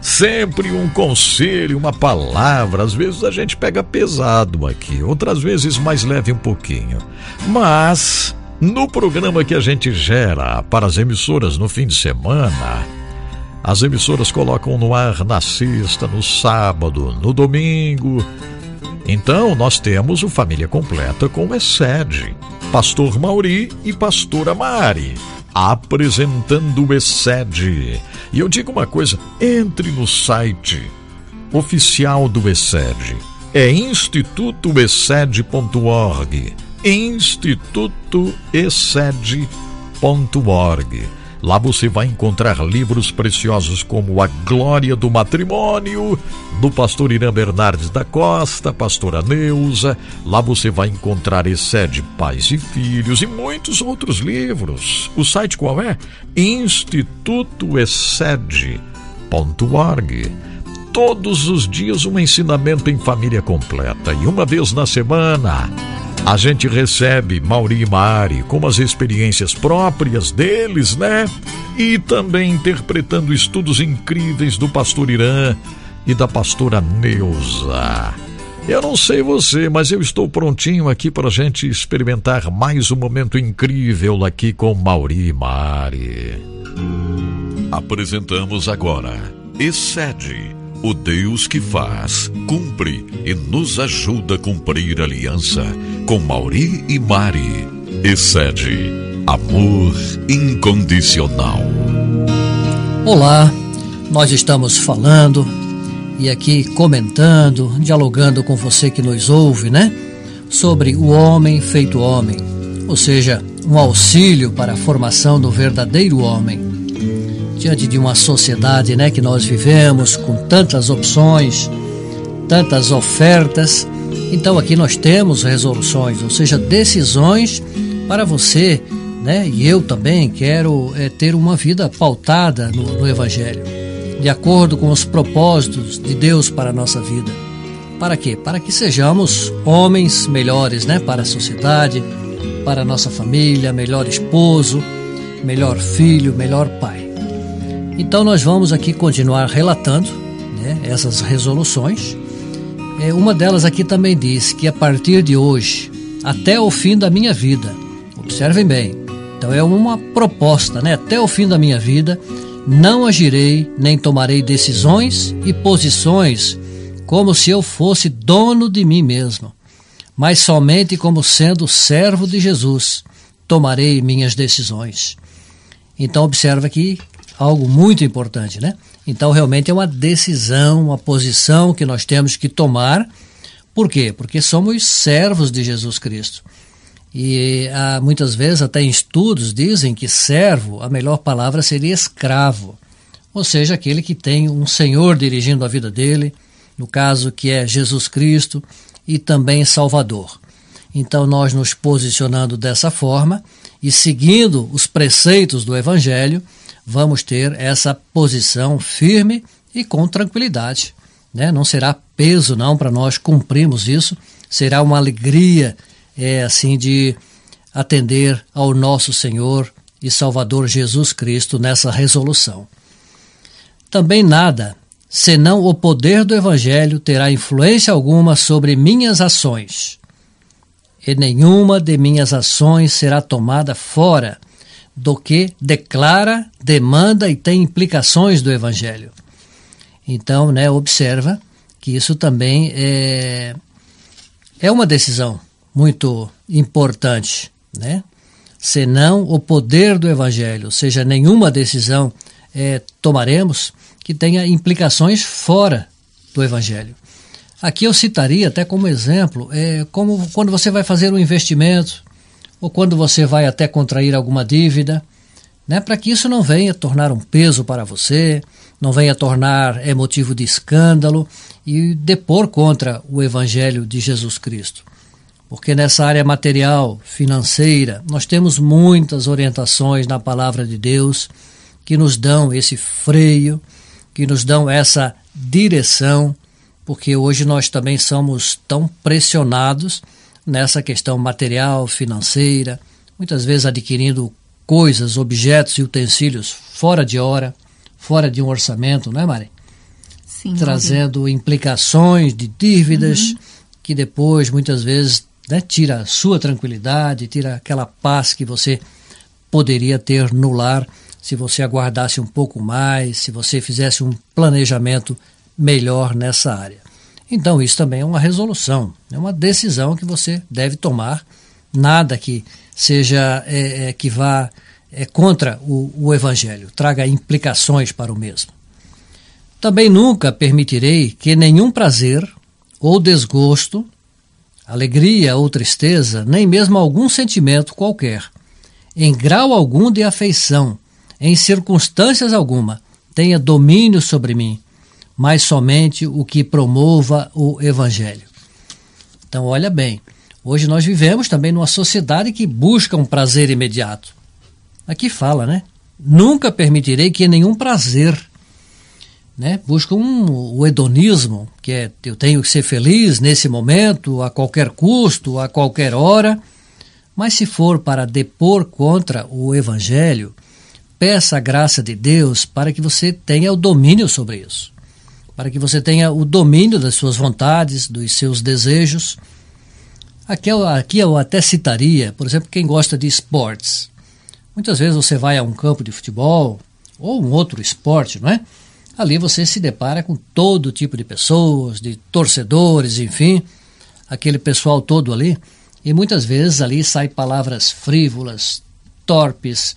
Sempre um conselho, uma palavra. Às vezes a gente pega pesado aqui, outras vezes mais leve um pouquinho. Mas no programa que a gente gera para as emissoras no fim de semana, as emissoras colocam no ar na sexta, no sábado, no domingo. Então nós temos o Família Completa com o Excede, Pastor Mauri e Pastora Mari apresentando o Excede. E eu digo uma coisa: entre no site oficial do Excede. É institutoexcede.org. institutoexcede.org. Lá você vai encontrar livros preciosos como A Glória do Matrimônio, do pastor Irã Bernardes da Costa, pastora Neuza. Lá você vai encontrar Excede Pais e Filhos e muitos outros livros. O site qual é? institutoexcede.org. Todos os dias um ensinamento em família completa e uma vez na semana a gente recebe Mauri e Mari com as experiências próprias deles, né? E também interpretando estudos incríveis do pastor Irã e da pastora Neuza. Eu não sei você, mas eu estou prontinho aqui para a gente experimentar mais um momento incrível aqui com Mauri e Mari. Apresentamos agora Excede o Deus que faz, cumpre e nos ajuda a cumprir aliança com Mauri e Mari. Excede amor incondicional. Olá, nós estamos falando e aqui comentando, dialogando com você que nos ouve, né? Sobre o homem feito homem, ou seja, um auxílio para a formação do verdadeiro homem diante de uma sociedade né, que nós vivemos com tantas opções, tantas ofertas. Então aqui nós temos resoluções, ou seja, decisões para você, né? E eu também quero é, ter uma vida pautada no, no Evangelho, de acordo com os propósitos de Deus para a nossa vida. Para quê? Para que sejamos homens melhores, né? Para a sociedade, para a nossa família, melhor esposo, melhor filho, melhor pai. Então nós vamos aqui continuar relatando né, essas resoluções. É, uma delas aqui também diz que a partir de hoje, até o fim da minha vida, observem bem, então é uma proposta, né? Até o fim da minha vida, não agirei nem tomarei decisões e posições como se eu fosse dono de mim mesmo, mas somente como sendo servo de Jesus tomarei minhas decisões. Então observa que algo muito importante, né? Então, realmente é uma decisão, uma posição que nós temos que tomar. Por quê? Porque somos servos de Jesus Cristo. E há, muitas vezes, até em estudos, dizem que servo, a melhor palavra seria escravo. Ou seja, aquele que tem um senhor dirigindo a vida dele, no caso que é Jesus Cristo e também Salvador. Então, nós nos posicionando dessa forma e seguindo os preceitos do Evangelho, vamos ter essa posição firme e com tranquilidade. Né? Não será peso não para nós cumprirmos isso, será uma alegria é assim de atender ao nosso Senhor e Salvador Jesus Cristo nessa resolução. Também nada, senão o poder do Evangelho, terá influência alguma sobre minhas ações, e nenhuma de minhas ações será tomada fora do que declara, demanda e tem implicações do Evangelho. Então, né, observa que isso também é, é uma decisão muito importante, né? Senão o poder do Evangelho, ou seja, nenhuma decisão é, tomaremos que tenha implicações fora do Evangelho. Aqui eu citaria até como exemplo, é, como quando você vai fazer um investimento, ou quando você vai até contrair alguma dívida, né, para que isso não venha tornar um peso para você, não venha tornar é motivo de escândalo e depor contra o evangelho de Jesus Cristo. Porque nessa área material, financeira, nós temos muitas orientações na palavra de Deus que nos dão esse freio, que nos dão essa direção, porque hoje nós também somos tão pressionados nessa questão material, financeira, muitas vezes adquirindo coisas, objetos e utensílios fora de hora, fora de um orçamento, não é, Mari? Sim, trazendo implicações de dívidas uhum. que depois, muitas vezes, né, tira a sua tranquilidade, tira aquela paz que você poderia ter no lar se você aguardasse um pouco mais, se você fizesse um planejamento melhor nessa área. Então, isso também é uma resolução, é uma decisão que você deve tomar. Nada que seja é, é, que vá é, contra o, o Evangelho, traga implicações para o mesmo. Também nunca permitirei que nenhum prazer ou desgosto, alegria ou tristeza, nem mesmo algum sentimento qualquer, em grau algum de afeição, em circunstâncias alguma, tenha domínio sobre mim, mas somente o que promova o Evangelho. Então, olha bem, hoje nós vivemos também numa sociedade que busca um prazer imediato. Aqui fala, né? Nunca permitirei que nenhum prazer, né? Busca um, o hedonismo, que é eu tenho que ser feliz nesse momento, a qualquer custo, a qualquer hora. Mas se for para depor contra o Evangelho, peça a graça de Deus para que você tenha o domínio sobre isso para que você tenha o domínio das suas vontades, dos seus desejos. Aqui eu, aqui eu até citaria, por exemplo, quem gosta de esportes. Muitas vezes você vai a um campo de futebol ou um outro esporte, não é? Ali você se depara com todo tipo de pessoas, de torcedores, enfim, aquele pessoal todo ali. E muitas vezes ali saem palavras frívolas, torpes,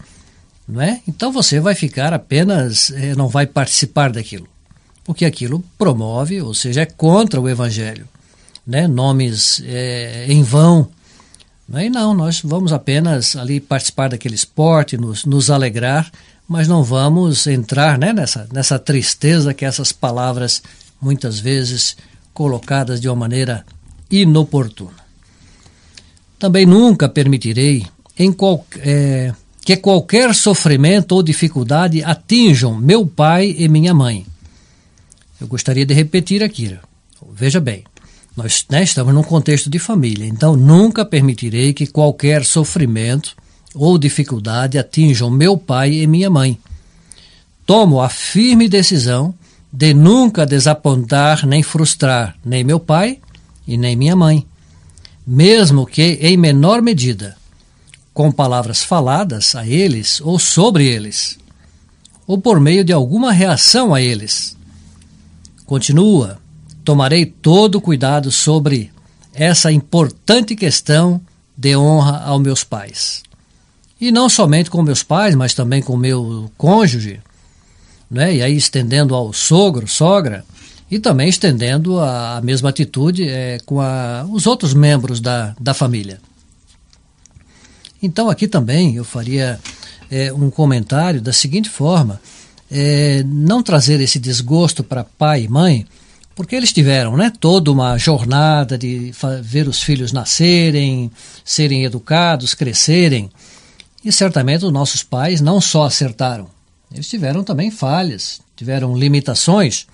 não é? Então você vai ficar apenas, eh, não vai participar daquilo porque aquilo promove, ou seja, é contra o Evangelho. Né? Nomes é, em vão. Né? E não, nós vamos apenas ali participar daquele esporte, nos, nos alegrar, mas não vamos entrar né, nessa, nessa tristeza que essas palavras, muitas vezes colocadas de uma maneira inoportuna. Também nunca permitirei em qual, é, que qualquer sofrimento ou dificuldade atinjam meu pai e minha mãe eu gostaria de repetir aqui. Veja bem, nós né, estamos num contexto de família, então nunca permitirei que qualquer sofrimento ou dificuldade atinjam meu pai e minha mãe. Tomo a firme decisão de nunca desapontar nem frustrar nem meu pai e nem minha mãe, mesmo que em menor medida, com palavras faladas a eles ou sobre eles, ou por meio de alguma reação a eles Continua: tomarei todo cuidado sobre essa importante questão de honra aos meus pais. E não somente com meus pais, mas também com meu cônjuge, né? e aí estendendo ao sogro, sogra, e também estendendo a, a mesma atitude é, com a, os outros membros da, da família. Então aqui também eu faria é, um comentário da seguinte forma: é, não trazer esse desgosto para pai e mãe, porque eles tiveram né, toda uma jornada de ver os filhos nascerem, serem educados, crescerem. E certamente os nossos pais não só acertaram, eles tiveram também falhas, tiveram limitações,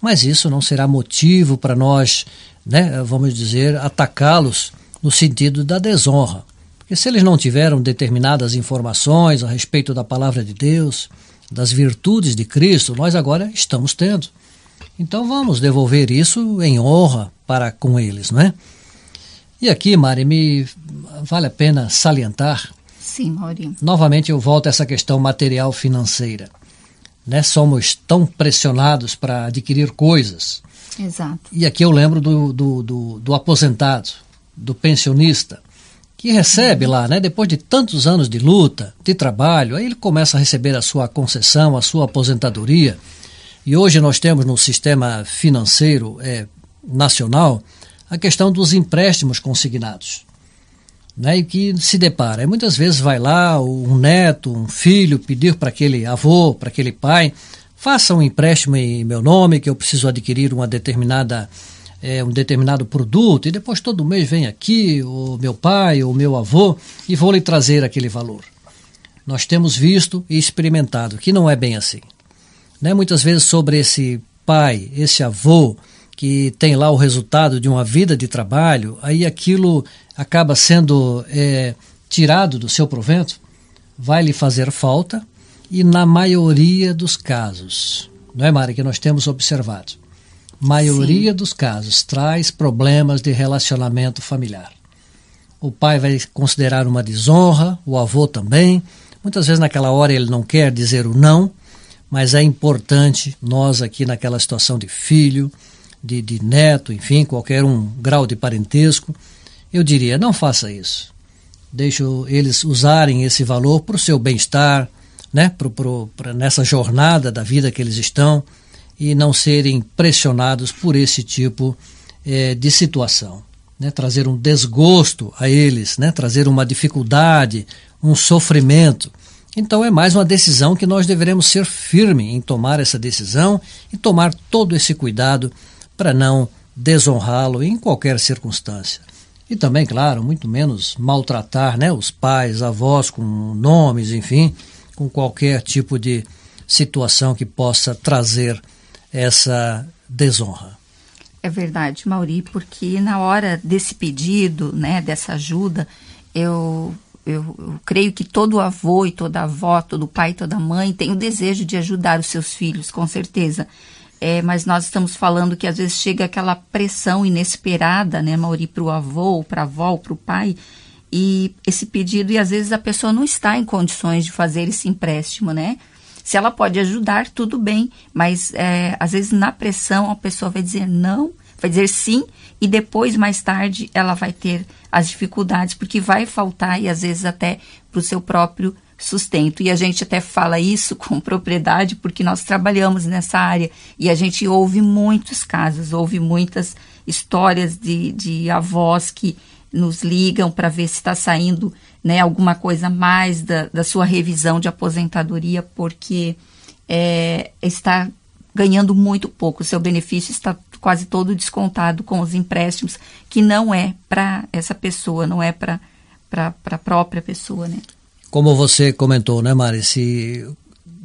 mas isso não será motivo para nós, né, vamos dizer, atacá-los no sentido da desonra. Porque se eles não tiveram determinadas informações a respeito da palavra de Deus, das virtudes de Cristo, nós agora estamos tendo. Então vamos devolver isso em honra para com eles, não é? E aqui, Mari, me vale a pena salientar. Sim, Maurinho. Novamente eu volto a essa questão material financeira. Né? Somos tão pressionados para adquirir coisas. Exato. E aqui eu lembro do, do, do, do aposentado, do pensionista, que recebe lá, né, depois de tantos anos de luta, de trabalho, aí ele começa a receber a sua concessão, a sua aposentadoria. E hoje nós temos no sistema financeiro é, nacional a questão dos empréstimos consignados. Né, e que se depara. E muitas vezes vai lá um neto, um filho, pedir para aquele avô, para aquele pai, faça um empréstimo em meu nome, que eu preciso adquirir uma determinada é, um determinado produto e depois todo mês vem aqui o meu pai ou o meu avô e vou lhe trazer aquele valor. Nós temos visto e experimentado que não é bem assim. Né? Muitas vezes sobre esse pai, esse avô que tem lá o resultado de uma vida de trabalho, aí aquilo acaba sendo é, tirado do seu provento, vai lhe fazer falta e na maioria dos casos, não é, Mari, que nós temos observado. Maioria Sim. dos casos traz problemas de relacionamento familiar. O pai vai considerar uma desonra, o avô também. Muitas vezes naquela hora ele não quer dizer o não, mas é importante nós aqui naquela situação de filho, de, de neto, enfim, qualquer um grau de parentesco, eu diria, não faça isso. Deixe eles usarem esse valor para o seu bem-estar, né, pro, pro, pra, nessa jornada da vida que eles estão e não serem pressionados por esse tipo é, de situação. Né, trazer um desgosto a eles, né, trazer uma dificuldade, um sofrimento. Então é mais uma decisão que nós deveremos ser firmes em tomar essa decisão e tomar todo esse cuidado para não desonrá-lo em qualquer circunstância. E também, claro, muito menos maltratar né, os pais, avós com nomes, enfim, com qualquer tipo de situação que possa trazer essa desonra. É verdade, Mauri, porque na hora desse pedido, né, dessa ajuda, eu, eu, eu, creio que todo avô e toda avó, todo pai e toda mãe tem o desejo de ajudar os seus filhos, com certeza. É, mas nós estamos falando que às vezes chega aquela pressão inesperada, né, Mauri, para o avô, para a avó, para o pai, e esse pedido, e às vezes a pessoa não está em condições de fazer esse empréstimo, né? Se ela pode ajudar, tudo bem, mas é, às vezes na pressão a pessoa vai dizer não, vai dizer sim, e depois, mais tarde, ela vai ter as dificuldades, porque vai faltar, e às vezes até para o seu próprio sustento. E a gente até fala isso com propriedade porque nós trabalhamos nessa área e a gente ouve muitos casos, ouve muitas histórias de, de avós que nos ligam para ver se está saindo né, alguma coisa mais da, da sua revisão de aposentadoria, porque é, está ganhando muito pouco, o seu benefício está quase todo descontado com os empréstimos, que não é para essa pessoa, não é para a própria pessoa, né? como você comentou, né, Mari, se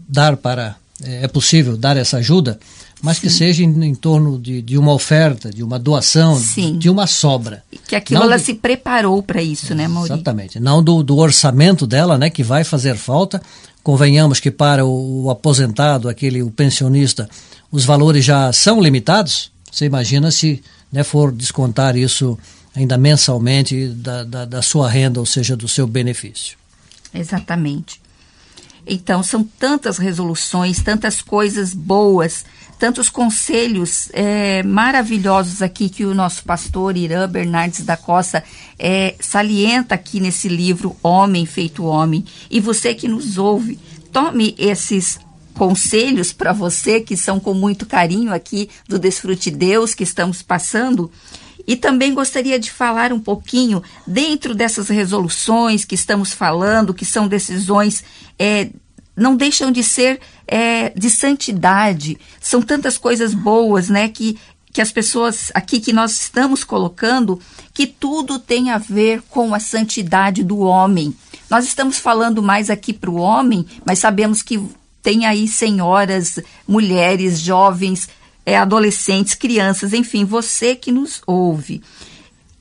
dar para é, é possível dar essa ajuda, mas Sim. que seja em, em torno de, de, uma oferta, de uma doação, de, de, uma sobra. Que aquilo Não ela de... se preparou para isso, né, Maurício? Exatamente. Não do, do, orçamento dela, né, que vai fazer falta. Convenhamos que para o, o, aposentado, aquele o pensionista, os valores já são limitados. Você imagina se né, for descontar isso ainda mensalmente da, da, da sua renda, ou seja, do seu benefício. Exatamente. Então, são tantas resoluções, tantas coisas boas, tantos conselhos é, maravilhosos aqui que o nosso pastor Irã Bernardes da Costa é, salienta aqui nesse livro Homem Feito Homem. E você que nos ouve, tome esses conselhos para você, que são com muito carinho aqui do Desfrute Deus que estamos passando e também gostaria de falar um pouquinho, dentro dessas resoluções que estamos falando, que são decisões, é, não deixam de ser é, de santidade. São tantas coisas boas, né, que, que as pessoas aqui que nós estamos colocando, que tudo tem a ver com a santidade do homem. Nós estamos falando mais aqui para o homem, mas sabemos que tem aí senhoras, mulheres, jovens é, adolescentes, crianças, enfim, você que nos ouve.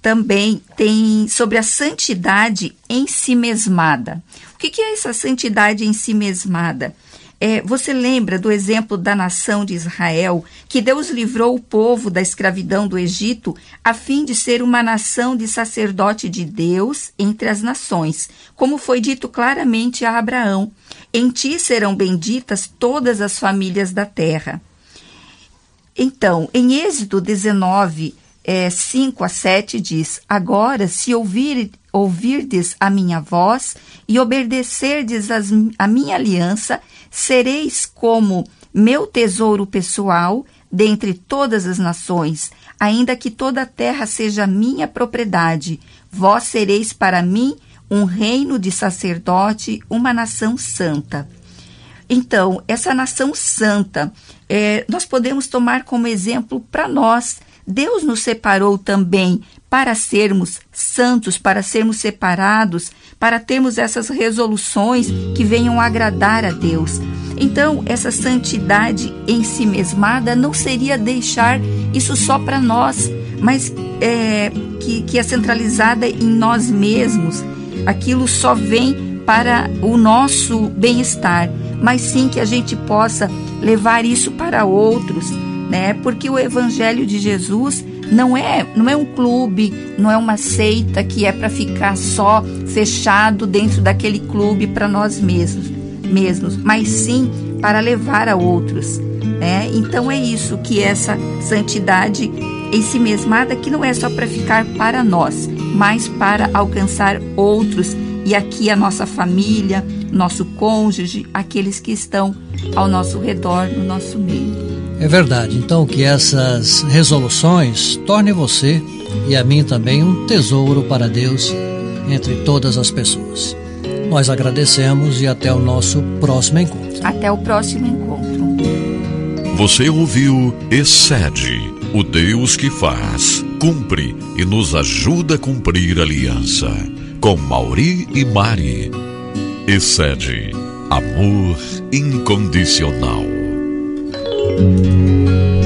Também tem sobre a santidade em si mesmada. O que, que é essa santidade em si mesmada? É, você lembra do exemplo da nação de Israel, que Deus livrou o povo da escravidão do Egito a fim de ser uma nação de sacerdote de Deus entre as nações, como foi dito claramente a Abraão: Em ti serão benditas todas as famílias da terra. Então, em Êxodo 19, é, 5 a 7 diz: Agora, se ouvir, ouvirdes a minha voz e obedecerdes as, a minha aliança, sereis como meu tesouro pessoal dentre todas as nações, ainda que toda a terra seja minha propriedade. Vós sereis para mim um reino de sacerdote, uma nação santa. Então, essa nação santa, é, nós podemos tomar como exemplo para nós. Deus nos separou também para sermos santos, para sermos separados, para termos essas resoluções que venham agradar a Deus. Então, essa santidade em si mesmada não seria deixar isso só para nós, mas é, que, que é centralizada em nós mesmos. Aquilo só vem para o nosso bem-estar mas sim que a gente possa levar isso para outros, né? Porque o evangelho de Jesus não é, não é um clube, não é uma seita que é para ficar só fechado dentro daquele clube para nós mesmos, mesmos, mas sim para levar a outros. Né? Então é isso que essa santidade em si mesmada que não é só para ficar para nós, mas para alcançar outros e aqui a nossa família, nosso cônjuge, aqueles que estão ao nosso redor, no nosso meio. É verdade. Então que essas resoluções tornem você e a mim também um tesouro para Deus entre todas as pessoas. Nós agradecemos e até o nosso próximo encontro. Até o próximo encontro. Você ouviu Excede, o Deus que faz, cumpre e nos ajuda a cumprir a aliança. Com Mauri e Mari. Excede, amor incondicional. Música